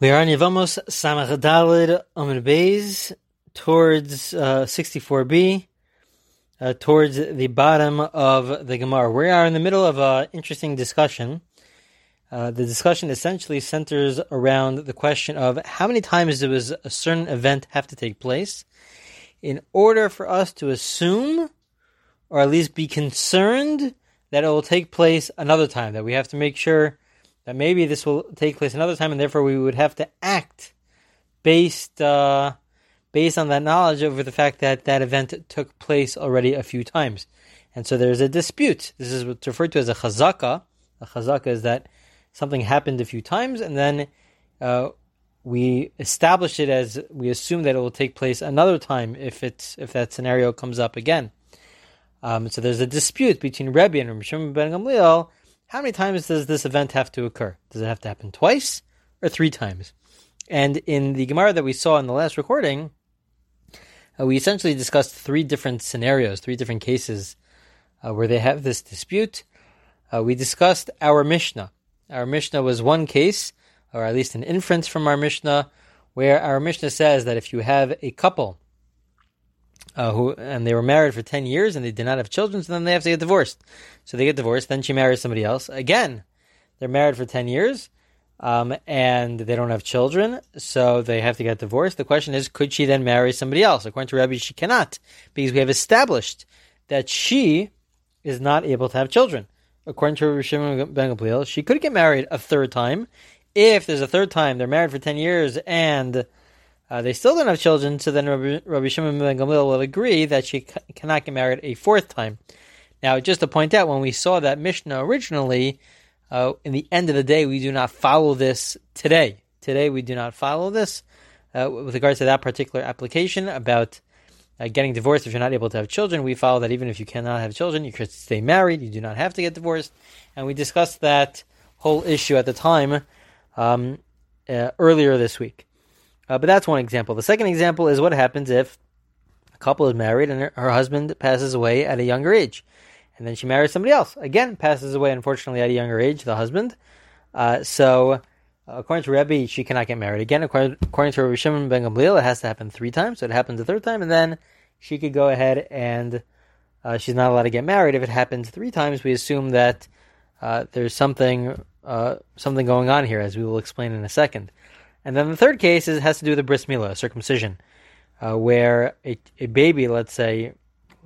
We are on Yevamos Samach Dalid Amid Beis towards uh, 64b, uh, towards the bottom of the Gemara. We are in the middle of an interesting discussion. Uh, the discussion essentially centers around the question of how many times does a certain event have to take place in order for us to assume, or at least be concerned, that it will take place another time, that we have to make sure that maybe this will take place another time, and therefore we would have to act based uh, based on that knowledge over the fact that that event took place already a few times. And so there's a dispute. This is what's referred to as a chazaka. A chazaka is that something happened a few times, and then uh, we establish it as we assume that it will take place another time if it's if that scenario comes up again. Um, so there's a dispute between Rebbe and Rabbi Shimon ben Gamliel how many times does this event have to occur? Does it have to happen twice or three times? And in the Gemara that we saw in the last recording, uh, we essentially discussed three different scenarios, three different cases uh, where they have this dispute. Uh, we discussed our Mishnah. Our Mishnah was one case, or at least an inference from our Mishnah, where our Mishnah says that if you have a couple uh, who and they were married for ten years and they did not have children, so then they have to get divorced. So they get divorced. Then she marries somebody else. Again, they're married for ten years, um, and they don't have children, so they have to get divorced. The question is, could she then marry somebody else? According to Rabbi, she cannot because we have established that she is not able to have children. According to Rabbi Shimon ben Gamliel, she could get married a third time. If there's a third time, they're married for ten years and uh, they still don't have children, so then Rabbi, Rabbi Shimon ben Gamliel will agree that she c- cannot get married a fourth time. Now, just to point out, when we saw that Mishnah originally, uh, in the end of the day, we do not follow this today. Today, we do not follow this uh, with regards to that particular application about uh, getting divorced if you're not able to have children. We follow that even if you cannot have children, you could stay married. You do not have to get divorced, and we discussed that whole issue at the time um, uh, earlier this week. Uh, but that's one example. The second example is what happens if a couple is married and her, her, husband passes away at a younger age. And then she marries somebody else. Again, passes away, unfortunately, at a younger age, the husband. Uh, so, uh, according to Rebbe, she cannot get married. Again, according, according to Rabbi Shimon ben Gamliel, it has to happen three times. So it happens a third time, and then she could go ahead and uh, she's not allowed to get married. If it happens three times, we assume that uh, there's something uh, something going on here, as we will explain in a second. And then the third case is, has to do with the bris milah, circumcision, uh, where a, a baby, let's say,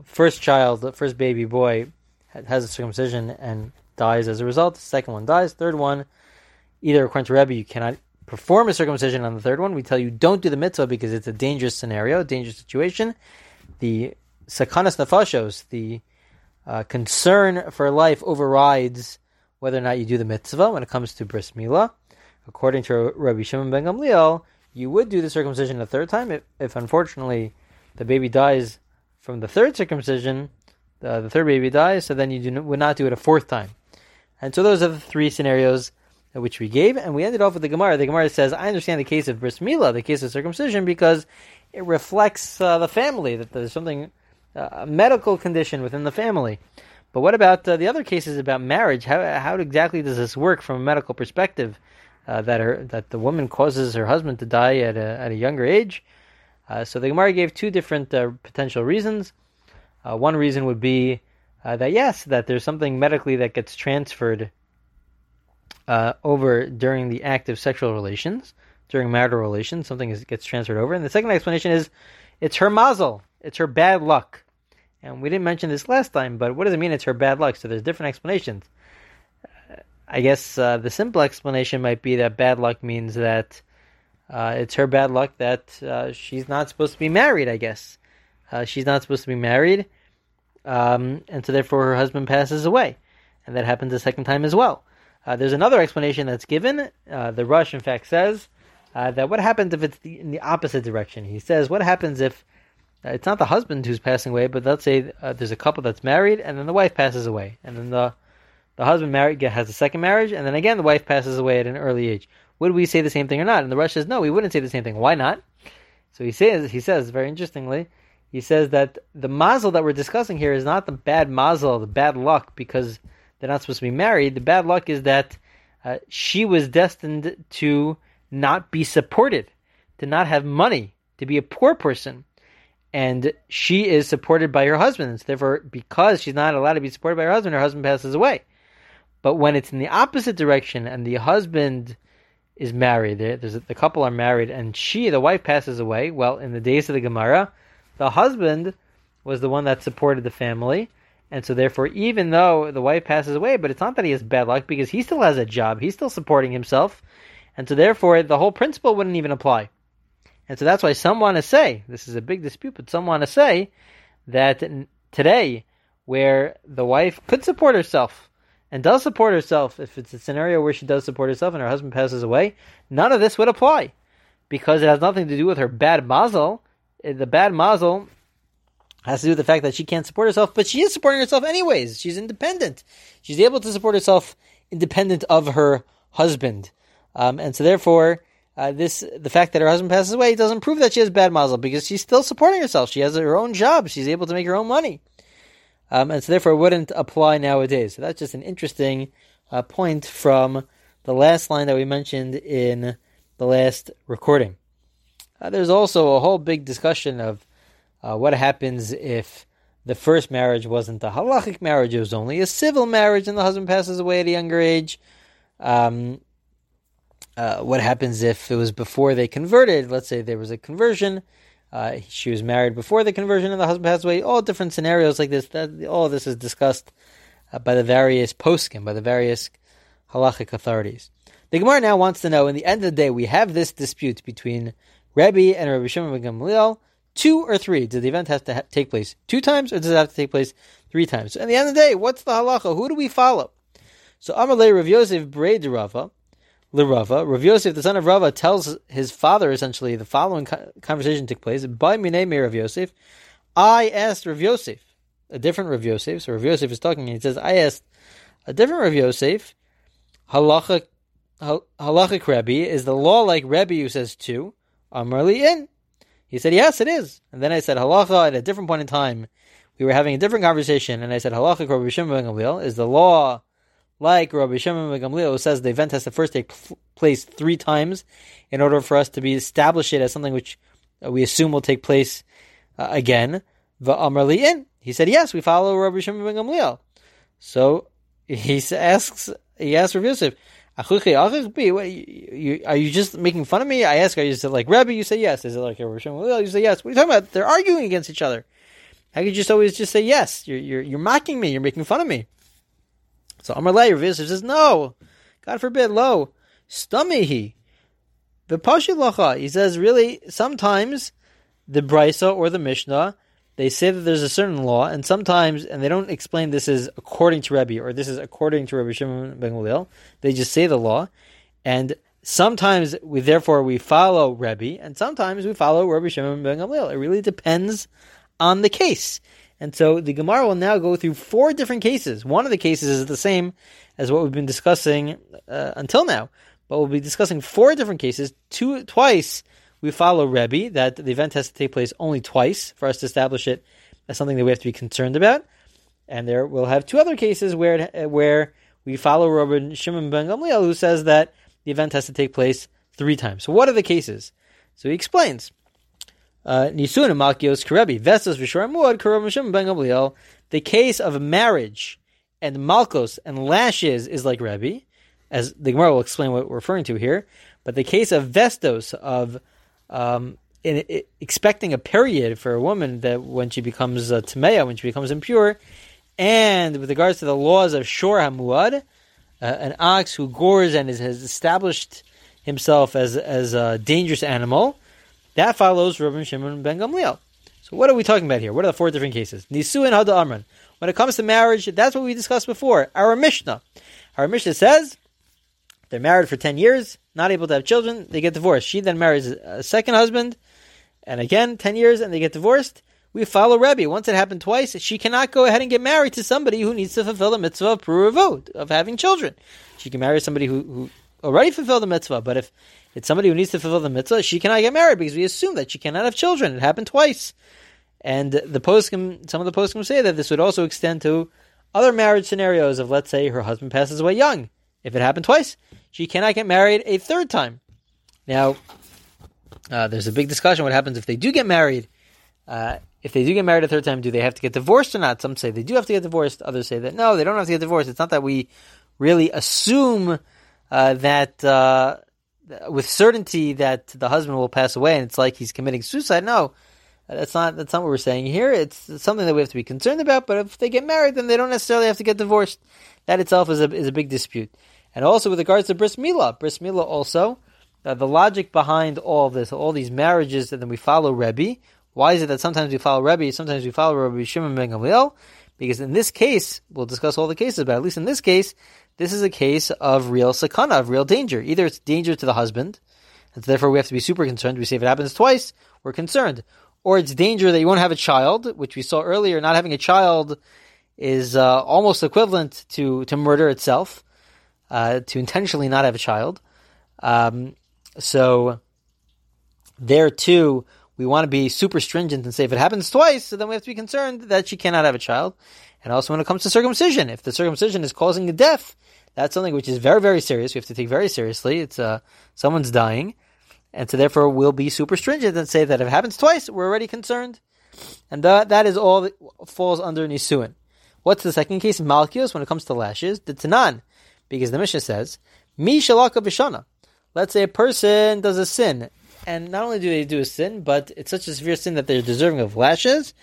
first child, the first baby boy, has a circumcision and dies as a result. The second one dies. Third one, either according to Rebbe, you cannot perform a circumcision on the third one. We tell you don't do the mitzvah because it's a dangerous scenario, a dangerous situation. The sakanas nefashos, the uh, concern for life overrides whether or not you do the mitzvah when it comes to bris milah according to Rabbi Shimon ben Gamliel, you would do the circumcision a third time if, if unfortunately the baby dies from the third circumcision, the, the third baby dies, so then you do, would not do it a fourth time. And so those are the three scenarios which we gave, and we ended off with the Gemara. The Gemara says, I understand the case of bris milah, the case of circumcision, because it reflects uh, the family, that there's something, uh, a medical condition within the family. But what about uh, the other cases about marriage? How, how exactly does this work from a medical perspective? Uh, that her that the woman causes her husband to die at a at a younger age. Uh, so the Gemara gave two different uh, potential reasons. Uh, one reason would be uh, that yes, that there's something medically that gets transferred over during the act of sexual relations, during marital relations, something is, gets transferred over. And the second explanation is it's her mazel, it's her bad luck. And we didn't mention this last time, but what does it mean it's her bad luck? So there's different explanations. I guess uh, the simple explanation might be that bad luck means that uh, it's her bad luck that uh, she's not supposed to be married. I guess uh, she's not supposed to be married, um, and so therefore her husband passes away, and that happens a second time as well. Uh, there's another explanation that's given. Uh, the Rosh, in fact, says that what happens if it's the, in the opposite direction. He says, what happens if it's not the husband who's passing away, but let's say there's a couple that's married, and then the wife passes away, and then the the husband married has a second marriage, and then again the wife passes away at an early age. Would we say the same thing or not? And the Rosh says no, we wouldn't say the same thing. Why not? So he says he says very interestingly, he says that the mazel that we're discussing here is not the bad mazel, the bad luck because they're not supposed to be married. The bad luck is that uh, she was destined to not be supported, to not have money, to be a poor person. And she is supported by her husband. So therefore, because she's not allowed to be supported by her husband, her husband passes away. But when it's in the opposite direction and the husband is married, the couple are married, and she, the wife, passes away, well, in the days of the Gemara, the husband was the one that supported the family. And so, therefore, even though the wife passes away, but it's not that he has bad luck because he still has a job, he's still supporting himself. And so, therefore, the whole principle wouldn't even apply. And so, that's why some want to say this is a big dispute, but some want to say that today, where the wife could support herself and does support herself, if it's a scenario where she does support herself and her husband passes away, none of this would apply because it has nothing to do with her bad mazel. The bad mazel has to do with the fact that she can't support herself, but she is supporting herself anyways. She's independent. She's able to support herself independent of her husband. Um, and so therefore, uh, this the fact that her husband passes away doesn't prove that she has bad mazel because she's still supporting herself. She has her own job. She's able to make her own money. Um, and so therefore wouldn't apply nowadays. So that's just an interesting uh, point from the last line that we mentioned in the last recording. Uh, there's also a whole big discussion of uh, what happens if the first marriage wasn't a halachic marriage, it was only a civil marriage and the husband passes away at a younger age. Um, uh, what happens if it was before they converted? Let's say there was a conversion. Uh, she was married before the conversion and the husband passed away. All different scenarios like this. That, all this is discussed uh, by the various poskim, by the various halachic authorities. The Gemara now wants to know, in the end of the day, we have this dispute between Rebbe and Rabbi Shimon ben Gamliel two or three? Does the event have to ha- take place two times, or does it have to take place three times? So at the end of the day, what's the halacha? Who do we follow? So Amalei Rav Yosef Braid Rava, Rava. Rav Yosef, the son of Rava, tells his father essentially the following conversation took place. By Minei Rav Yosef, I asked Rav Yosef, a different Rav Yosef. So Rav Yosef is talking, and he says, I asked a different Rav Yosef, halacha, halachic Rebbe, is the law like Rebbe who says two? Amarli in. He said, yes, it is. And then I said, halacha at a different point in time. We were having a different conversation, and I said, halacha Rabbi Shimon is the law like Rabbi Shimon ben Gamliel says the event has to first take place three times in order for us to be established it as something which uh, we assume will take place uh, again. Va'amrli in. He said, yes, we follow Rabbi Shimon ben Gamliel. So he asks, he asks Rabbi Yosef, are you just making fun of me? I ask, are you like Rabbi? You say yes. Is it like a Rishon? Well, you say yes. What are you talking about? They're arguing against each other. How could you just always just say yes? You're you're, you're mocking me. You're making fun of me. So Amar Lay Rav says no. God forbid, lo, stumihi. The Lacha. He says really sometimes the Brisa or the Mishnah they say that there's a certain law, and sometimes, and they don't explain this is according to Rebbe or this is according to Rabbi Shimon ben Gamliel. They just say the law, and sometimes we therefore we follow Rebbe, and sometimes we follow Rabbi Shimon ben Gamliel. It really depends on the case. And so the Gemara will now go through four different cases. One of the cases is the same as what we've been discussing uh, until now, but we'll be discussing four different cases. Two twice we follow Rebbe that the event has to take place only twice for us to establish it as something that we have to be concerned about. And there we'll have two other cases where it, where we follow Rabbi Shimon ben Gamliel who says that the event has to take place three times. So what are the cases? So he explains. Uh, Nisun and Malkios Karebi, Vestos Visharamud, Karam Shimon ben. The case of marriage and Malkos and lashes is like Rebbe, as the Gemara will explain what we're referring to here. But the case of Vestos, of um, in, in, expecting a period for a woman that when she becomes a tamea, when she becomes impure, and with regards to the laws of shor hamuad, uh, an ox who gores and is, has established himself as as a dangerous animal, that follows Rabbi Shimon ben Gamliel. So what are we talking about here? What are the four different cases? Nisu and Hada Amran. When it comes to marriage, that's what we discussed before. Our Mishnah. Our Mishnah says they're married for 10 years, not able to have children, they get divorced. She then marries a second husband, and again, 10 years, and they get divorced. We follow Rebbe. Once it happened twice, she cannot go ahead and get married to somebody who needs to fulfill the mitzvah of of having children. She can marry somebody who, who already fulfilled the mitzvah, but if it's somebody who needs to fulfill the mitzvah, she cannot get married because we assume that she cannot have children. It happened twice. And the poskim, some of the poskim say that this would also extend to other marriage scenarios of, let's say, her husband passes away young. If it happened twice, she cannot get married a third time. Now, uh, there's a big discussion what happens if they do get married. Uh, if they do get married a third time, do they have to get divorced or not? Some say they do have to get divorced. Others say that no, they don't have to get divorced. It's not that we really assume uh, that uh, with certainty that the husband will pass away, and it's like he's committing suicide. No, that's not that's not what we're saying here. It's something that we have to be concerned about. But if they get married, then they don't necessarily have to get divorced. That itself is a is a big dispute. And also with regards to bris milah, bris milah also uh, the logic behind all this, all these marriages, and then we follow Rebbe. Why is it that sometimes we follow Rebbe, sometimes we follow Rabbi Shimon ben Gamliel? Because in this case, we'll discuss all the cases, but at least in this case, this is a case of real sakana, of real danger. Either it's danger to the husband, and therefore we have to be super concerned. We say if it happens twice, we're concerned. Or it's danger that you won't have a child, which we saw earlier. Not having a child is uh, almost equivalent to, to murder itself, uh, to intentionally not have a child. Um, so there too, we want to be super stringent and say if it happens twice, then we have to be concerned that she cannot have a child. And also when it comes to circumcision, if the circumcision is causing a death, that's something which is very, very serious. We have to take very seriously. It's uh, someone's dying, and so therefore we'll be super stringent and say that if it happens twice, we're already concerned, and that that is all that falls under nisuin. What's the second case? Malchios when it comes to lashes, the tanan, because the Mishnah says, "Mi shalaka b'shana." Let's say a person does a sin and not only do they do a sin, but it's such a severe sin that they're deserving of lashes,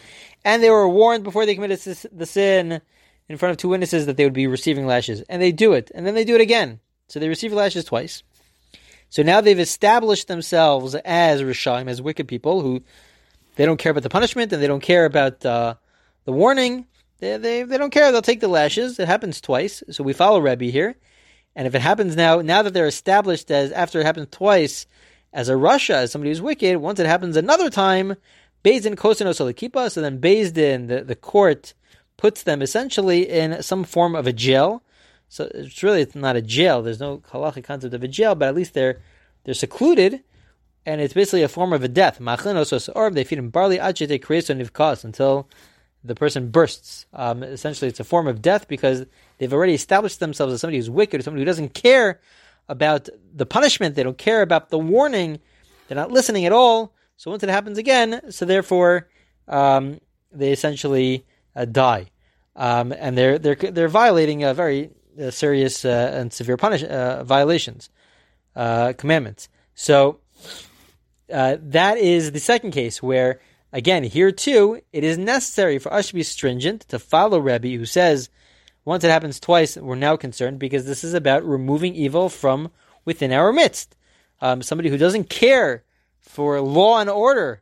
and they were warned before they committed the sin in front of two witnesses that they would be receiving lashes, and they do it, and then they do it again. So they receive lashes twice. So now they've established themselves as Rishaim, as wicked people who they don't care about the punishment and they don't care about uh, the warning. They, they, they don't care. They'll take the lashes. It happens twice. So we follow Rebbe here. And if it happens now, now that they're established as after it happens twice, as a rasha, as somebody who's wicked. Once it happens another time, Beis din Kosino Solikipa, so then Beis din, the, the court, puts them essentially in some form of a jail. So it's really it's not a jail. There's no halachic concept of a jail, but at least they're they're secluded, and it's basically a form of a death. They feed him barley until the person bursts. Um, essentially, it's a form of death because they've already established themselves as somebody who's wicked, or somebody who doesn't care about the punishment. They don't care about the warning. They're not listening at all. So once it happens again, so therefore um, they essentially uh, die, um, and they're they're they're violating a very uh, serious uh, and severe punish uh, violations, uh, commandments. So uh, that is the second case where. Again, here too, it is necessary for us to be stringent to follow Rebbe, who says once it happens twice, we're now concerned because this is about removing evil from within our midst. Um, somebody who doesn't care for law and order,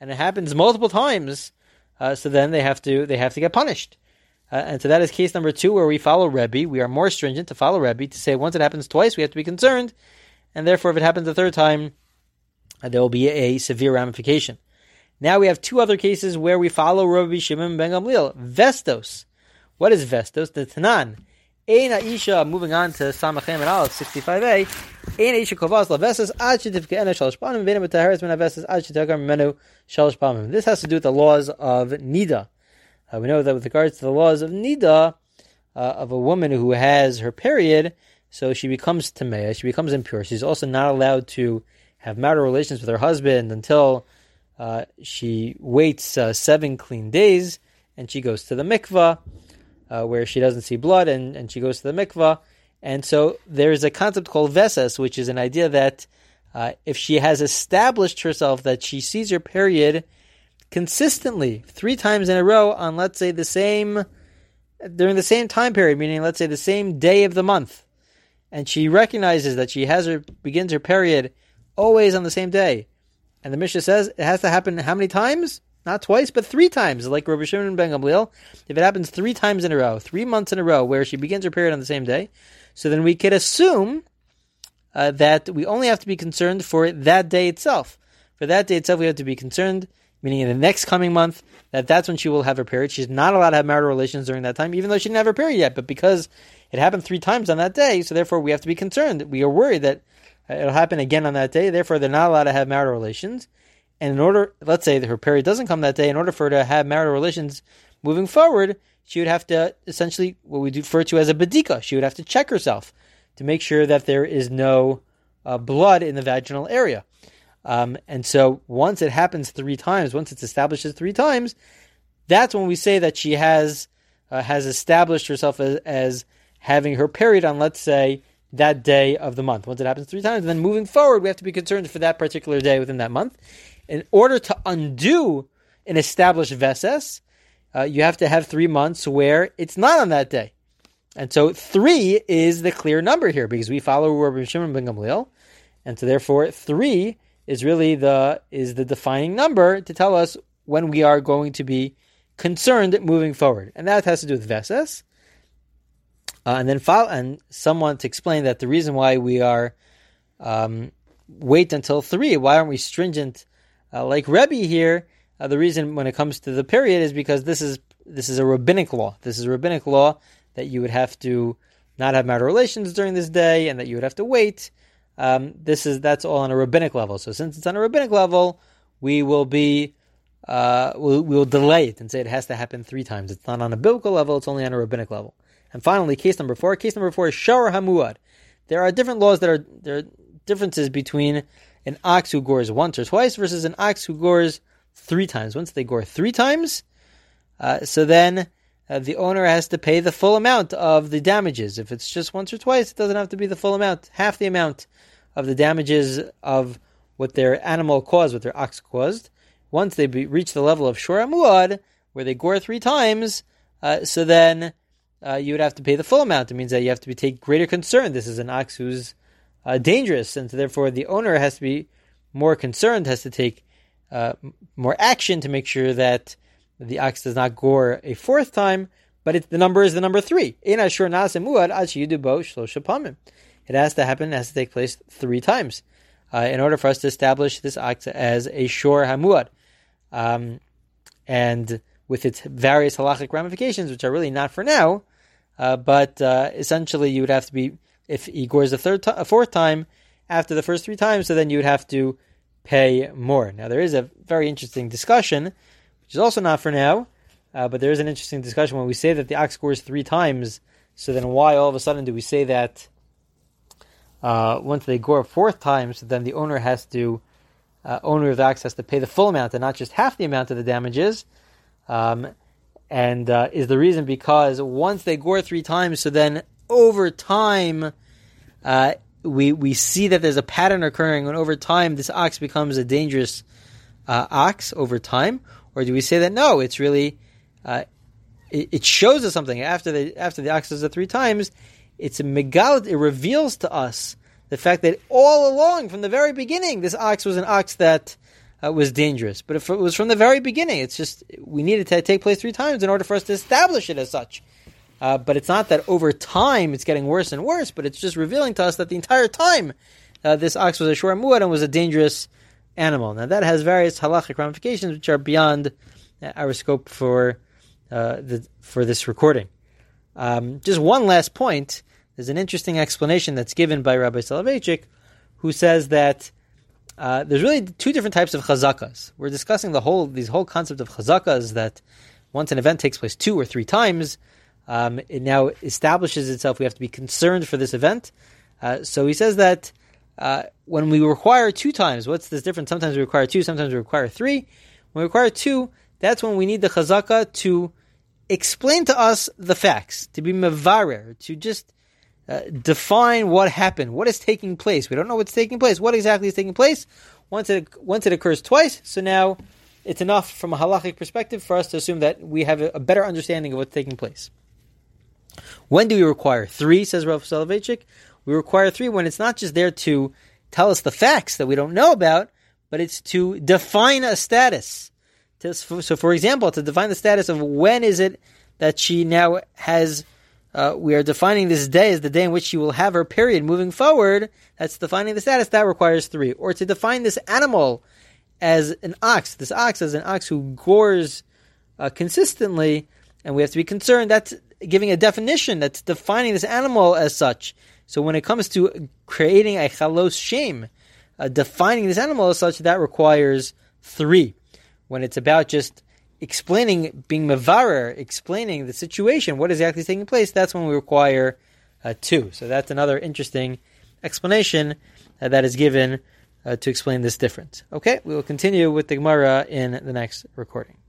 and it happens multiple times, uh, so then they have to they have to get punished. Uh, and so that is case number two, where we follow Rebbe. We are more stringent to follow Rebbe to say once it happens twice, we have to be concerned, and therefore if it happens a third time, uh, there will be a severe ramification. Now we have two other cases where we follow Rabbi Shimon ben Gamliel. Vestos. What is Vestos? The Tanan. Ein Aisha, moving on to Samachem and Aleph, 65a. Ein Aisha kovas Vestos, ad shetivke ena shalosh pamim, vena metaharis mena Vestos, ad shetiagar menu shalosh pamim. This has to do with the laws of Nida. Uh, we know that with regards to the laws of Nida, uh, of a woman who has her period, so she becomes Tamea, she becomes impure. She's also not allowed to have marital relations with her husband until uh, she waits uh, seven clean days and she goes to the mikvah uh, where she doesn't see blood and, and she goes to the mikvah. And so there's a concept called veses, which is an idea that uh, if she has established herself that she sees her period consistently three times in a row on, let's say, the same during the same time period, meaning let's say the same day of the month, and she recognizes that she has her begins her period always on the same day, and the Mishnah says it has to happen how many times? Not twice, but three times, like Rabbi Shimon and ben Gamliel. If it happens three times in a row, three months in a row, where she begins her period on the same day, so then we could assume uh, that we only have to be concerned for that day itself. For that day itself, we have to be concerned, meaning in the next coming month, that that's when she will have her period. She's not allowed to have marital relations during that time, even though she didn't have her period yet. But because it happened three times on that day, so therefore we have to be concerned. We are worried that it'll happen again on that day. Therefore, they're not allowed to have marital relations. And in order, let's say that her period doesn't come that day, in order for her to have marital relations moving forward, she would have to essentially what we refer to as a badika. She would have to check herself to make sure that there is no uh, blood in the vaginal area. Um, and so once it happens three times, once it's established three times, that's when we say that she has uh, has established herself as, as having her period on, let's say, that day of the month. Once it happens three times, then moving forward, we have to be concerned for that particular day within that month. In order to undo an established veses, uh, you have to have three months where it's not on that day. And so three is the clear number here because we follow Rabbi Shimon ben Gamliel, and so therefore three is really the is the defining number to tell us when we are going to be concerned moving forward, and that has to do with veses. Uh, and then follow, and someone to explain that the reason why we are um, wait until three, why aren't we stringent uh, like Rebbe here? Uh, the reason when it comes to the period is because this is this is a rabbinic law. This is a rabbinic law that you would have to not have marital relations during this day, and that you would have to wait. Um, this is that's all on a rabbinic level. So since it's on a rabbinic level, we will be uh, we'll, we'll delay it and say it has to happen three times. It's not on a biblical level; it's only on a rabbinic level. And finally, case number four. Case number four is Shor Hamuad. There are different laws that are there are differences between an ox who gores once or twice versus an ox who gores three times. Once they gore three times, uh, so then uh, the owner has to pay the full amount of the damages. If it's just once or twice, it doesn't have to be the full amount, half the amount of the damages of what their animal caused, what their ox caused. Once they be, reach the level of shor muad, where they gore three times, uh, so then uh, you would have to pay the full amount. It means that you have to be, take greater concern. This is an ox who's uh, dangerous, and so therefore the owner has to be more concerned, has to take uh, more action to make sure that the ox does not gore a fourth time. But it, the number is the number three. It has to happen, it has to take place three times uh, in order for us to establish this ox as a shor hamuad. Um, and with its various halachic ramifications, which are really not for now, uh, but uh, essentially you would have to be if he gores a third, a fourth time after the first three times, so then you would have to pay more. Now there is a very interesting discussion, which is also not for now, uh, but there is an interesting discussion when we say that the ox gores three times. So then, why all of a sudden do we say that uh, once they gore a fourth time, so then the owner has to uh, owner of the ox has to pay the full amount and not just half the amount of the damages? Um, and uh, is the reason because once they gore three times, so then over time, uh, we we see that there's a pattern occurring, and over time, this ox becomes a dangerous uh, ox over time, or do we say that no, it's really uh, it, it, shows us something after the after the ox does it three times? It's a megal. It reveals to us the fact that all along, from the very beginning, this ox was an ox that uh, was dangerous. But if it was from the very beginning, it's just we needed to take place three times in order for us to establish it as such. Uh, but it's not that over time it's getting worse and worse, but it's just revealing to us that the entire time uh, this ox was a shor muad and was a dangerous animal. Now that has various halachic ramifications which are beyond uh, our scope for uh, the, for this recording. Um, just one last point. There's an interesting explanation that's given by Rabbi Soloveitchik, who says that uh, there's really two different types of chazakas. We're discussing the whole these whole concept of chazakas that once an event takes place two or three times, um, it now establishes itself. We have to be concerned for this event. Uh, so he says that uh, when we require two times, what's this difference? Sometimes we require two, sometimes we require three. When we require two, that's when we need the chazaka to explain to us the facts, to be mevarer, to just uh, define what happened, what is taking place. We don't know what's taking place. What exactly is taking place? Once it once it occurs twice, so now it's enough from a halachic perspective for us to assume that we have a, a better understanding of what's taking place. When do we require three? Says Rav Soloveitchik. We require three when it's not just there to tell us the facts that we don't know about, but it's to define a status. So, for example, to define the status of when is it that she now has, uh, we are defining this day as the day in which she will have her period moving forward. That's defining the status. That requires three. Or to define this animal as an ox, this ox as an ox who gores uh, consistently, and we have to be concerned. That's giving a definition that's defining this animal as such. So when it comes to creating a chalos shem, uh, defining this animal as such, that requires three. When it's about just explaining, being mavarer, explaining the situation, what exactly is taking place, that's when we require uh, two. So that's another interesting explanation uh, that is given uh, to explain this difference. Okay, we will continue with the Gemara in the next recording.